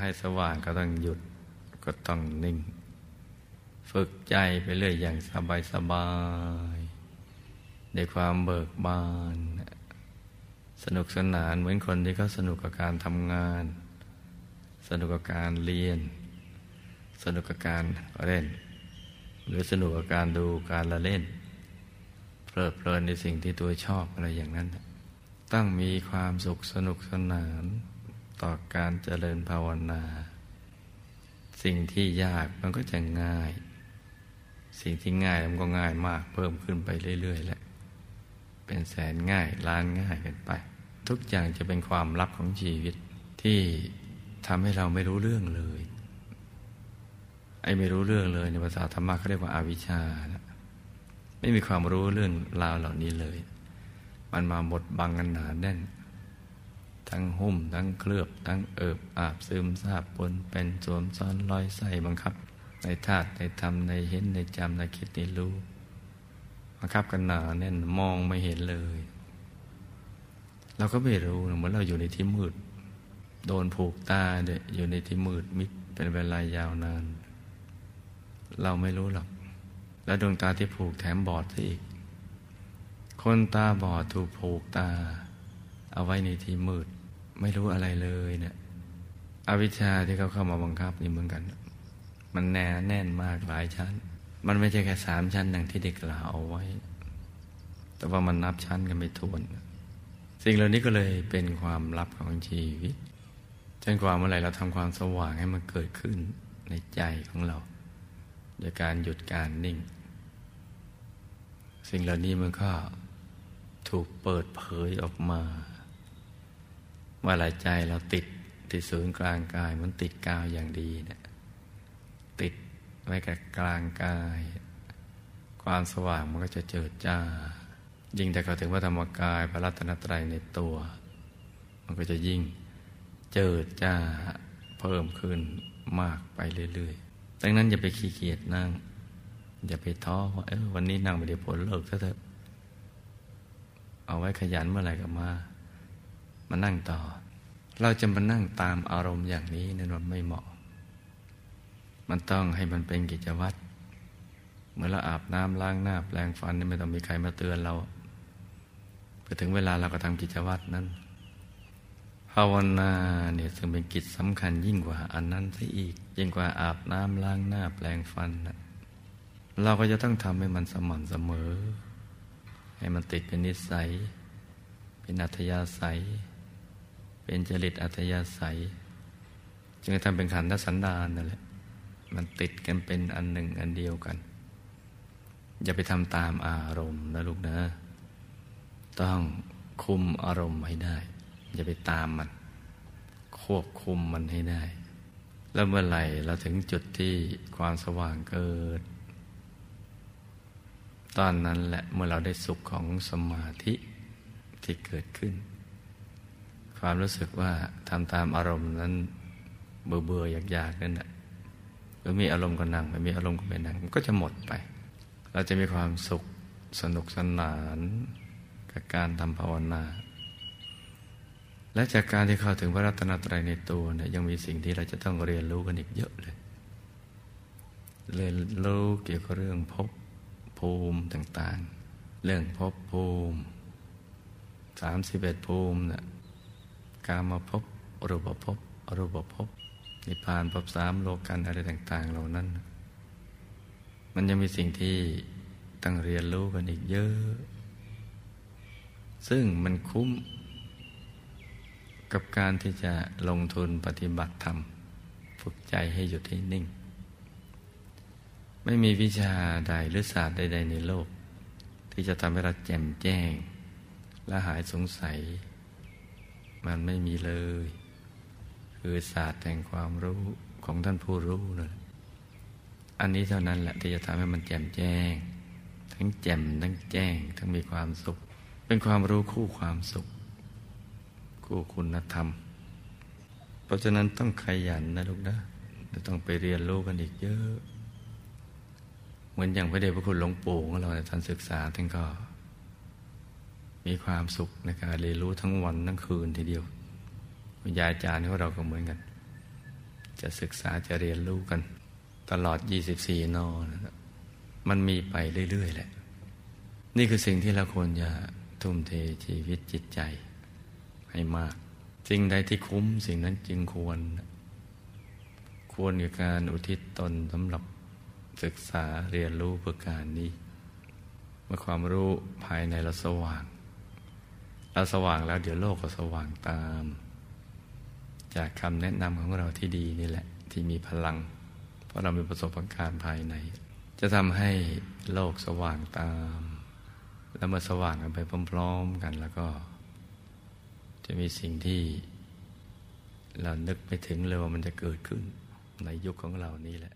ให้สว่างก็ต้องหยุดก็ต้องนิ่ง ฝึกใจไปเรื่อยอย่างสบายสบายในความเบิกบาน สนุกสนานเหมือนคนที่เขาสนุกกับการทำงาน สนุกกับการเรียน สนุกกับการเล่น หรือสนุกกับการดูการละเล่น เพลิดเพลินในสิ่งที่ตัวชอบอะไรอย่างนั้น ตั้งมีความสุขสนุกสนาน ต่อการเจริญภาวนา สิ่งที่ยากมันก็จะง่าย สิ่งที่ง่ายมันก็ง่ายมาก เพิ่มขึ้นไปเรื่อย ๆ แหละ เป็นแสนง่ายล้านง่ายกันไป ทุกอย่างจะเป็นความลับของชีวิตที่ทำให้เราไม่รู้เรื่องเลย ไอ้ไม่รู้เรื่องเลยในภาษาธรรมะเขาเรียกว่าอาวิชชานะไม่มีความรู้เรื่องราวเหล่านี้เลย มันมาบดบังกันหนาแน่น ทั้งหุ้ม ทั้งเคลือบ ทั้งเอิบอาบซึมซาบปนเป็นสวมซ้อนลอยใส่บังคับ ในธาตุในธรรมในเห็นในจำในคิดในรู้บังคับกันหนาแน่นมองไม่เห็นเลย เราก็ไม่รู้เหมือนเราอยู่ในที่มืด โดนผูกตาเด็อยู่ในที่มืดมิดเป็นเวลายาวนาน เราไม่รู้หรอก และดวงตาที่ผูกแถมบอดซะอีก คนตาบอดถูกผูกตา เอาไว้ในที่มืด ไม่รู้อะไรเลยเนะี่ยอวิชชาที่เขาเข้ามาบังคับนี่เหมือนกัน มันแน่แน่นมากหลายชั้น มันไม่ใช่แค่สามชั้นอย่างที่เด็กกล่าวเอาไว้ แต่ว่ามันนับชั้นกันไม่ทวน สิ่งเหล่านี้ก็เลยเป็นความลับของชีวิตจนกว่าเมื่อไหร่เราทำความสว่างให้มันเกิดขึ้นในใจของเราโดยการหยุดการนิ่ง สิ่งเหล่านี้มันก็ถูกเปิดเผยออกมา ว่าหลายใจเราติดที่ศูนย์กลางกายมันติดกาวอย่างดีเนะี่ยติดไว้กับกลางกาย ความสว่างมันก็จะเจิดจ้า ยิ่งแต่เขาถึงว่าธรรมกายพระรัตนตรัยในตัว มันก็จะยิ่งเจิดจ้าเพิ่มขึ้นมากไปเรื่อยๆดังนั้นอย่าไปขี้เกียจนั่ง อย่าไปท้อว่าเออวันนี้นั่งไม่ได้ผลเลิกซะเถอะเอาไว้ขยันเมื่อไหร่ก็มา มานั่งต่อ เราจะมานั่งตามอารมณ์อย่างนี้นั่นมันไม่เหมาะ มันต้องให้มันเป็นกิจวัตรเมื่อเราอาบน้ำล้างหน้าแปลงฟันไม่ต้องมีใครมาเตือนเราพอถึงเวลาเราก็ทำกิจวัตรนั้นภาวนาเนี่ยซึ่งเป็นกิจสำคัญยิ่งกว่าอันนั้นซะอีก ยิ่งกว่าอาบน้ำล้างหน้าแปลงฟันนะเราก็จะต้องทำให้มันสม่ำเสมอ ให้มันติดเป็นนิสัย เป็นอัธยาศัย เป็นจริตอัธยาศัย จึงจะทำเป็นขันธสันดานนั่นแหละ มันติดกันเป็นอันหนึ่งอันเดียวกัน อย่าไปทำตามอารมณ์นะลูกนะ ต้องคุมอารมณ์ให้ได้ อย่าไปตามมัน ควบคุมมันให้ได้ แล้วเมื่อไหร่เราถึงจุดที่ความสว่างเกิด ตอนนั้นแหละเมื่อเราได้สุขของสมาธิที่เกิดขึ้น ความรู้สึกว่าทำตามอารมณ์นั้นเบื่อเบื่ออยากๆนั่นแหละหรือมีอารมณ์ก็นั่งไม่มีอารมณ์ก็ไม่นั่งมันก็จะหมดไป เราจะมีความสุขสนุกสนานกับการทำภาวนา และจากการที่เข้าถึงพระรัตนตรัยในตัวเนี่ยยังมีสิ่งที่เราจะต้องเรียนรู้กันอีกเยอะเลยเรียนรู้เกี่ยวกับเรื่องภพภูมิต่าง ๆ เรื่องภพภูมิสามสิบเอ็ดภูมินะ การมาพบรูปภพอรูปภพนิพพานภพสามโลกันอะไรต่าง ๆ เหล่านั้น มันยังมีสิ่งที่ต้องเรียนรู้กันอีกเยอะ ซึ่งมันคุ้ม กับการที่จะลงทุนปฏิบัติธรรม ฝึกใจให้หยุดให้นิ่ง ไม่มีวิชาใดหรือศาสตร์ใด ๆ ในโลก ที่จะทำให้เราแจ่มแจ้ง และหายสงสัย มันไม่มีเลย คือศาสตร์แห่งความรู้ของท่านผู้รู้นั่นอันนี้เท่านั้นแหละที่จะทำให้มันแจ่มแจ้ง ทั้งแจ่มทั้งแจ้ง ทั้งมีความสุข เป็นความรู้คู่ความสุข คู่คุณธรรม เพราะฉะนั้นต้องขยันนะลูกนะจะต้องไปเรียนรู้กันอีกเยอะ เหมือนอย่างพระเดชพระคุณหลวงปู่ของเราท่านศึกษาท่านก็ มีความสุขในการเรียนรู้ทั้งวันทั้งคืนทีเดียว คุณยายอาจารย์ของเราก็เหมือนกัน จะศึกษาจะเรียนรู้กัน ตลอด 24 นอนมันมีไปเรื่อย ๆ แหละ นี่คือสิ่งที่เราควรจะทุ่มเทชีวิตจิตใจ ให้มาก สิ่งใดที่คุ้มสิ่งนั้นจึงควร ควรกับการอุทิศตนสำหรับศึกษาเรียนรู้เพื่อการนี้ เมื่อความรู้ภายในเราสว่าง เราสว่างแล้วเดี๋ยวโลกก็สว่างตาม จากคำแนะนำของเราที่ดีนี่แหละ ที่มีพลัง เพราะเรามีประสบการณ์ภายใน จะทำให้โลกสว่างตาม แล้วมาสว่างกันไปพร้อมๆกันแล้วก็ จะมีสิ่งที่ เรานึกไปถึงเลยว่ามันจะเกิดขึ้นในยุคของเรานี้แหละ